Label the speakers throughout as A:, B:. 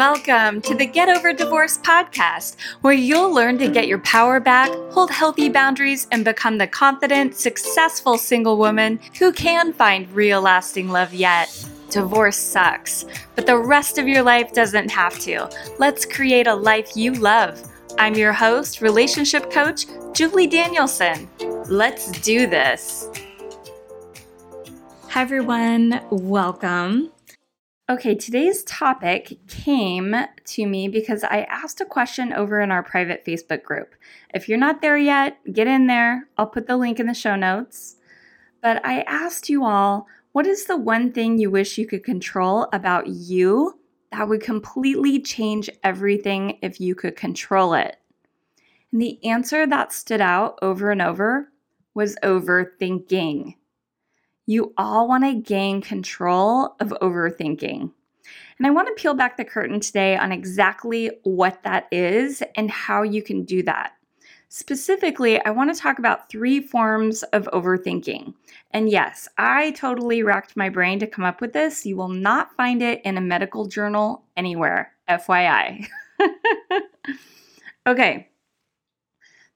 A: Welcome to the Get Over Divorce podcast, where you'll learn to get your power back, hold healthy boundaries, and become the confident, successful single woman who can find real lasting love yet. Divorce sucks, but the rest of your life doesn't have to. Let's create a life you love. I'm your host, relationship coach, Julie Danielson. Let's do this. Hi, everyone. Welcome. Okay, today's topic came to me because I asked a question over in our private Facebook group. If you're not there yet, get in there. I'll put the link in the show notes. But I asked you all, what is the one thing you wish you could control about you that would completely change everything if you could control it? And the answer that stood out over and over was overthinking. You all want to gain control of overthinking. And I want to peel back the curtain today on exactly what that is and how you can do that. Specifically, I want to talk about three forms of overthinking. And yes, I totally racked my brain to come up with this. You will not find it in a medical journal anywhere, FYI. okay,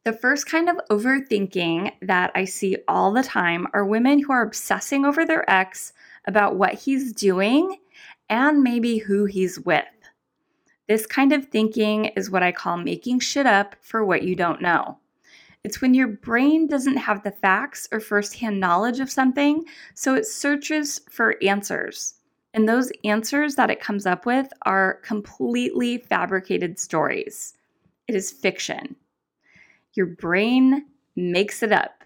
A: the first kind of overthinking that I see all the time are women who are obsessing over their ex about what he's doing and maybe who he's with. This kind of thinking is what I call making shit up for what you don't know. It's when your brain doesn't have the facts or firsthand knowledge of something, so it searches for answers. And those answers that it comes up with are completely fabricated stories. It is fiction. Your brain makes it up.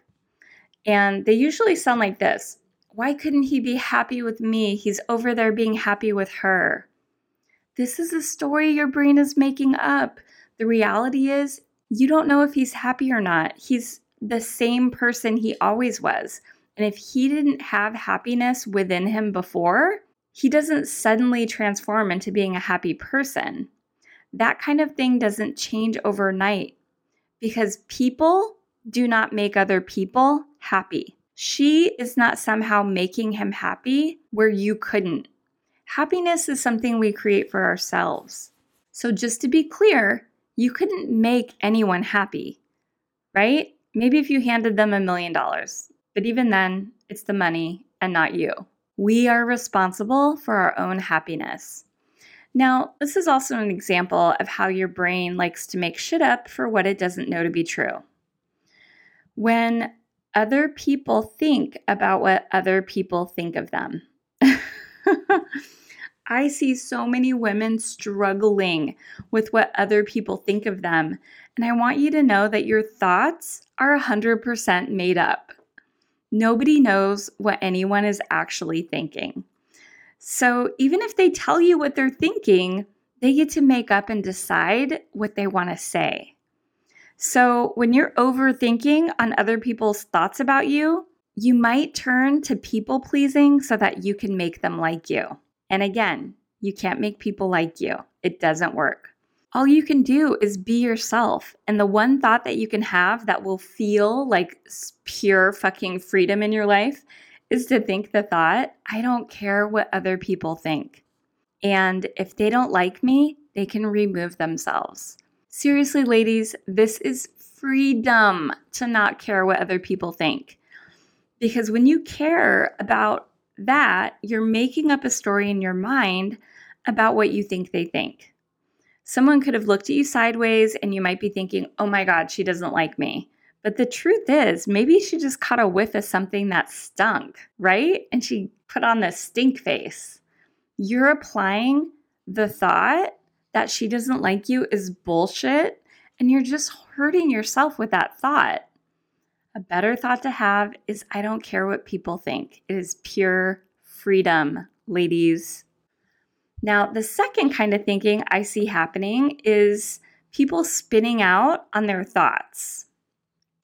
A: And they usually sound like this Why couldn't he be happy with me? He's over there being happy with her. This is a story your brain is making up. The reality is, you don't know if he's happy or not. He's the same person he always was. And if he didn't have happiness within him before, he doesn't suddenly transform into being a happy person. That kind of thing doesn't change overnight because people do not make other people happy. She is not somehow making him happy where you couldn't. Happiness is something we create for ourselves. So, just to be clear, you couldn't make anyone happy, right? Maybe if you handed them a million dollars, but even then, it's the money and not you. We are responsible for our own happiness. Now, this is also an example of how your brain likes to make shit up for what it doesn't know to be true. When other people think about what other people think of them. I see so many women struggling with what other people think of them. And I want you to know that your thoughts are 100% made up. Nobody knows what anyone is actually thinking. So even if they tell you what they're thinking, they get to make up and decide what they want to say. So when you're overthinking on other people's thoughts about you, you might turn to people pleasing so that you can make them like you. And again, you can't make people like you, it doesn't work. All you can do is be yourself. And the one thought that you can have that will feel like pure fucking freedom in your life is to think the thought, I don't care what other people think. And if they don't like me, they can remove themselves. Seriously, ladies, this is freedom to not care what other people think. Because when you care about that, you're making up a story in your mind about what you think they think. Someone could have looked at you sideways and you might be thinking, oh my God, she doesn't like me. But the truth is, maybe she just caught a whiff of something that stunk, right? And she put on this stink face. You're applying the thought that she doesn't like you is bullshit, and you're just hurting yourself with that thought. A better thought to have is I don't care what people think. It is pure freedom, ladies. Now, the second kind of thinking I see happening is people spinning out on their thoughts.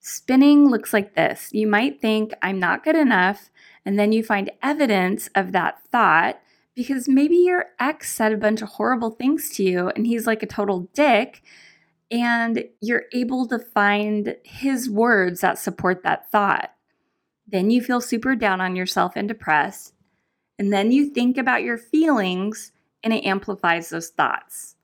A: Spinning looks like this. You might think, I'm not good enough, and then you find evidence of that thought because maybe your ex said a bunch of horrible things to you and he's like a total dick, and you're able to find his words that support that thought. Then you feel super down on yourself and depressed, and then you think about your feelings and it amplifies those thoughts.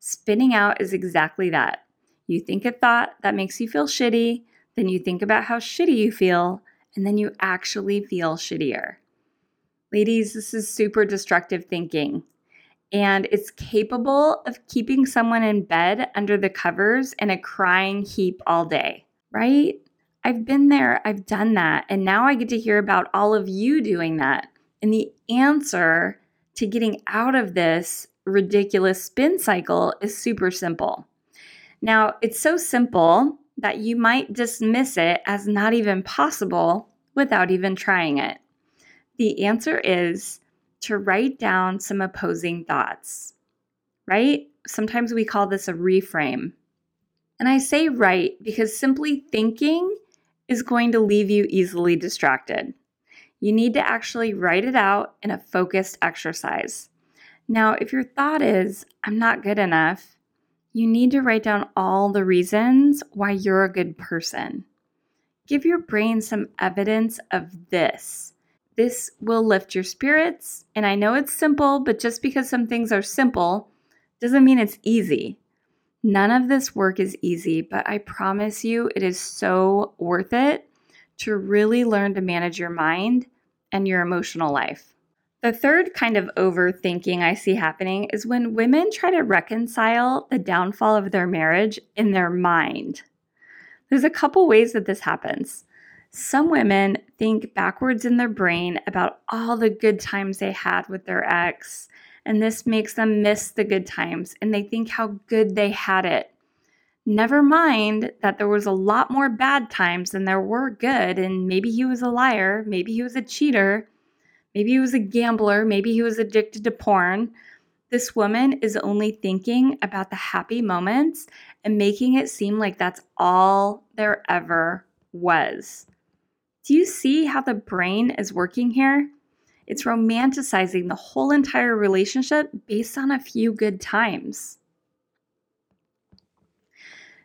A: Spinning out is exactly that. You think a thought that makes you feel shitty, then you think about how shitty you feel, and then you actually feel shittier. Ladies, this is super destructive thinking, and it's capable of keeping someone in bed under the covers in a crying heap all day, right? I've been there, I've done that, and now I get to hear about all of you doing that. And the answer to getting out of this ridiculous spin cycle is super simple. Now, it's so simple that you might dismiss it as not even possible without even trying it. The answer is to write down some opposing thoughts, right? Sometimes we call this a reframe. And I say write because simply thinking is going to leave you easily distracted. You need to actually write it out in a focused exercise. Now, if your thought is, I'm not good enough, you need to write down all the reasons why you're a good person. Give your brain some evidence of this. This will lift your spirits. And I know it's simple, but just because some things are simple doesn't mean it's easy. None of this work is easy, but I promise you it is so worth it to really learn to manage your mind and your emotional life. The third kind of overthinking I see happening is when women try to reconcile the downfall of their marriage in their mind. There's a couple ways that this happens. Some women think backwards in their brain about all the good times they had with their ex, and this makes them miss the good times and they think how good they had it. Never mind that there was a lot more bad times than there were good, and maybe he was a liar, maybe he was a cheater, maybe he was a gambler, maybe he was addicted to porn. This woman is only thinking about the happy moments and making it seem like that's all there ever was. Do you see how the brain is working here? It's romanticizing the whole entire relationship based on a few good times.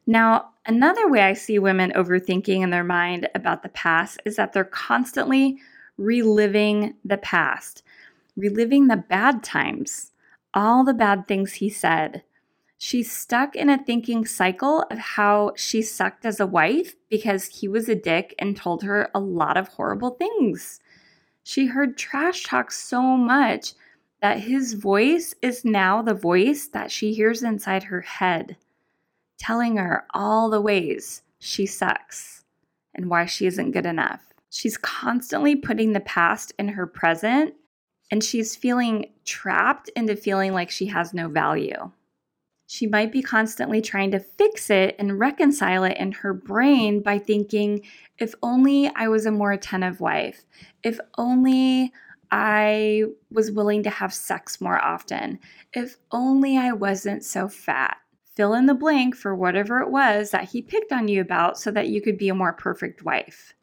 A: Now, another way I see women overthinking in their mind about the past is that they're constantly reliving the past, reliving the bad times all the bad things he said. She's stuck in a thinking cycle of how she sucked as a wife because he was a dick and told her a lot of horrible things. She heard trash talk so much that his voice is now the voice that she hears inside her head, telling her all the ways she sucks and why she isn't good enough. She's constantly putting the past in her present and she's feeling trapped into feeling like she has no value. She might be constantly trying to fix it and reconcile it in her brain by thinking, if only I was a more attentive wife, if only I was willing to have sex more often, if only I wasn't so fat. Fill in the blank for whatever it was that he picked on you about so that you could be a more perfect wife.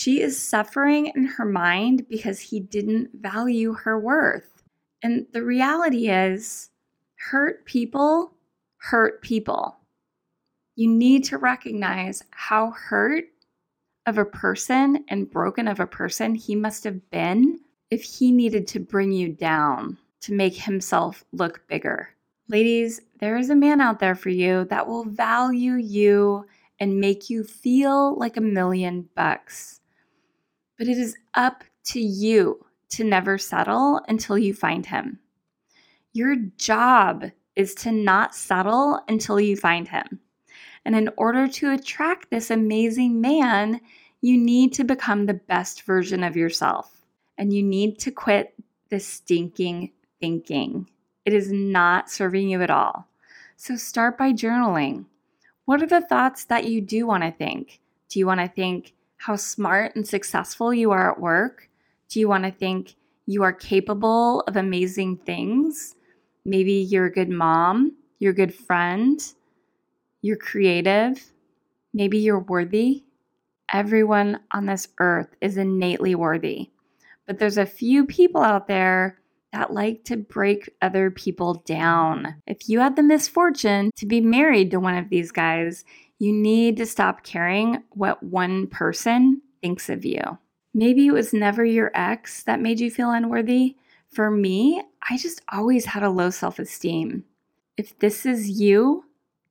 A: She is suffering in her mind because he didn't value her worth. And the reality is, hurt people hurt people. You need to recognize how hurt of a person and broken of a person he must have been if he needed to bring you down to make himself look bigger. Ladies, there is a man out there for you that will value you and make you feel like a million bucks. But it is up to you to never settle until you find him. Your job is to not settle until you find him. And in order to attract this amazing man, you need to become the best version of yourself. And you need to quit the stinking thinking. It is not serving you at all. So start by journaling. What are the thoughts that you do want to think? Do you want to think how smart and successful you are at work? Do you want to think you are capable of amazing things? Maybe you're a good mom, you're a good friend, you're creative, maybe you're worthy. Everyone on this earth is innately worthy. But there's a few people out there that like to break other people down. If you had the misfortune to be married to one of these guys, you need to stop caring what one person thinks of you. Maybe it was never your ex that made you feel unworthy. For me, I just always had a low self esteem. If this is you,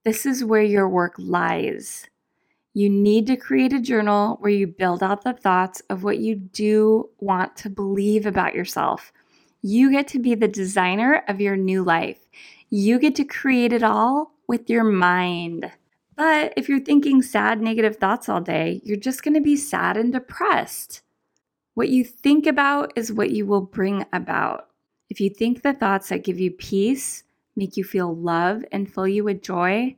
A: this is where your work lies. You need to create a journal where you build out the thoughts of what you do want to believe about yourself. You get to be the designer of your new life. You get to create it all with your mind. But if you're thinking sad, negative thoughts all day, you're just going to be sad and depressed. What you think about is what you will bring about. If you think the thoughts that give you peace, make you feel love, and fill you with joy,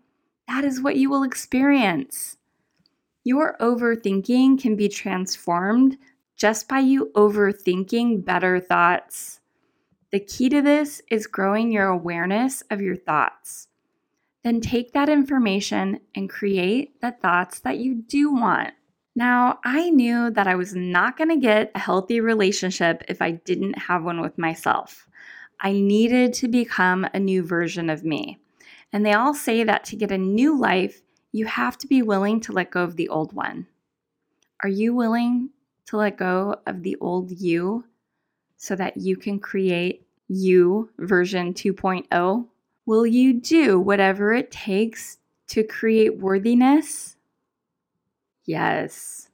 A: that is what you will experience. Your overthinking can be transformed just by you overthinking better thoughts. The key to this is growing your awareness of your thoughts. Then take that information and create the thoughts that you do want. Now, I knew that I was not going to get a healthy relationship if I didn't have one with myself. I needed to become a new version of me. And they all say that to get a new life, you have to be willing to let go of the old one. Are you willing to let go of the old you so that you can create you version 2.0? Will you do whatever it takes to create worthiness? Yes.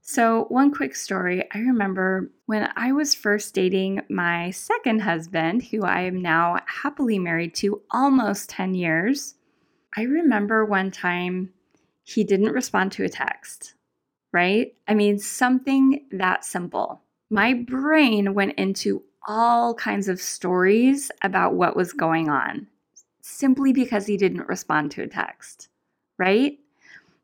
A: So, one quick story I remember when I was first dating my second husband, who I am now happily married to almost 10 years. I remember one time he didn't respond to a text, right? I mean, something that simple. My brain went into all kinds of stories about what was going on simply because he didn't respond to a text, right?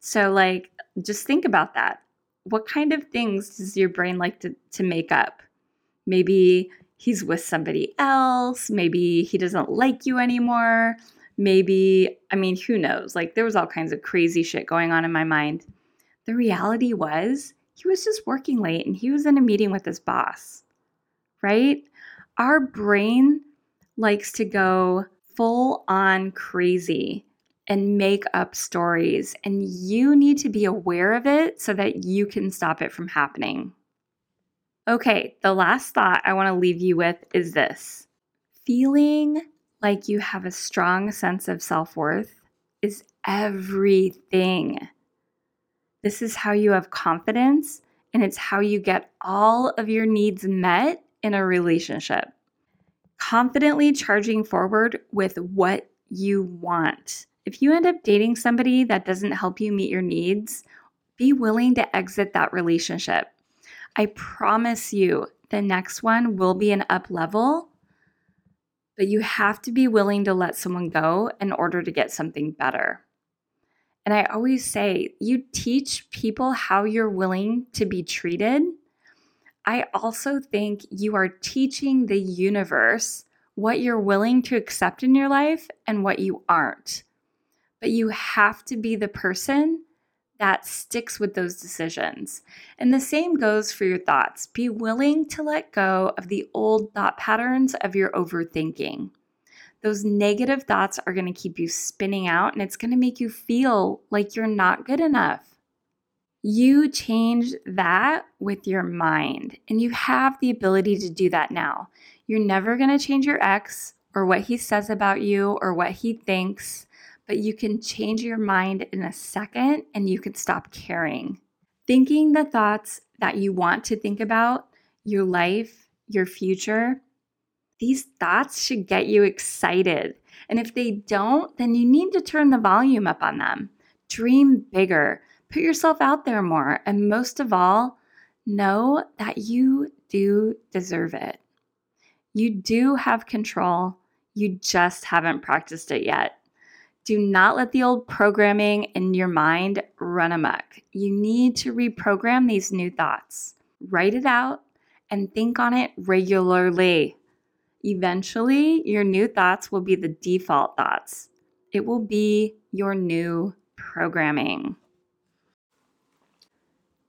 A: So, like, just think about that. What kind of things does your brain like to, to make up? Maybe he's with somebody else. Maybe he doesn't like you anymore. Maybe, I mean, who knows? Like, there was all kinds of crazy shit going on in my mind. The reality was, he was just working late and he was in a meeting with his boss, right? Our brain likes to go full on crazy and make up stories, and you need to be aware of it so that you can stop it from happening. Okay, the last thought I want to leave you with is this feeling like you have a strong sense of self worth is everything. This is how you have confidence, and it's how you get all of your needs met in a relationship. Confidently charging forward with what you want if you end up dating somebody that doesn't help you meet your needs, be willing to exit that relationship. I promise you, the next one will be an up level, but you have to be willing to let someone go in order to get something better. And I always say, you teach people how you're willing to be treated. I also think you are teaching the universe what you're willing to accept in your life and what you aren't but you have to be the person that sticks with those decisions. And the same goes for your thoughts. Be willing to let go of the old thought patterns of your overthinking. Those negative thoughts are going to keep you spinning out and it's going to make you feel like you're not good enough. You change that with your mind, and you have the ability to do that now. You're never going to change your ex or what he says about you or what he thinks but you can change your mind in a second and you can stop caring. Thinking the thoughts that you want to think about, your life, your future, these thoughts should get you excited. And if they don't, then you need to turn the volume up on them. Dream bigger, put yourself out there more, and most of all, know that you do deserve it. You do have control, you just haven't practiced it yet. Do not let the old programming in your mind run amok. You need to reprogram these new thoughts. Write it out and think on it regularly. Eventually, your new thoughts will be the default thoughts. It will be your new programming.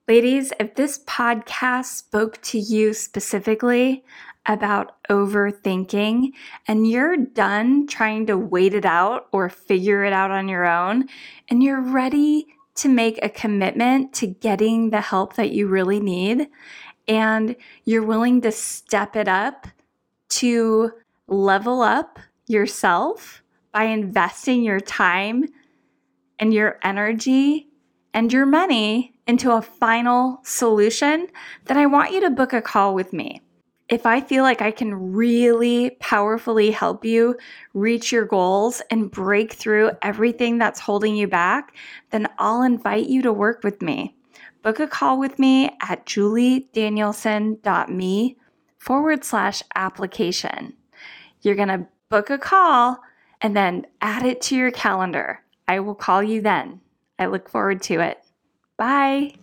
A: Ladies, if this podcast spoke to you specifically, about overthinking and you're done trying to wait it out or figure it out on your own and you're ready to make a commitment to getting the help that you really need and you're willing to step it up to level up yourself by investing your time and your energy and your money into a final solution, then I want you to book a call with me. If I feel like I can really powerfully help you reach your goals and break through everything that's holding you back, then I'll invite you to work with me. Book a call with me at juliedanielson.me forward slash application. You're going to book a call and then add it to your calendar. I will call you then. I look forward to it. Bye.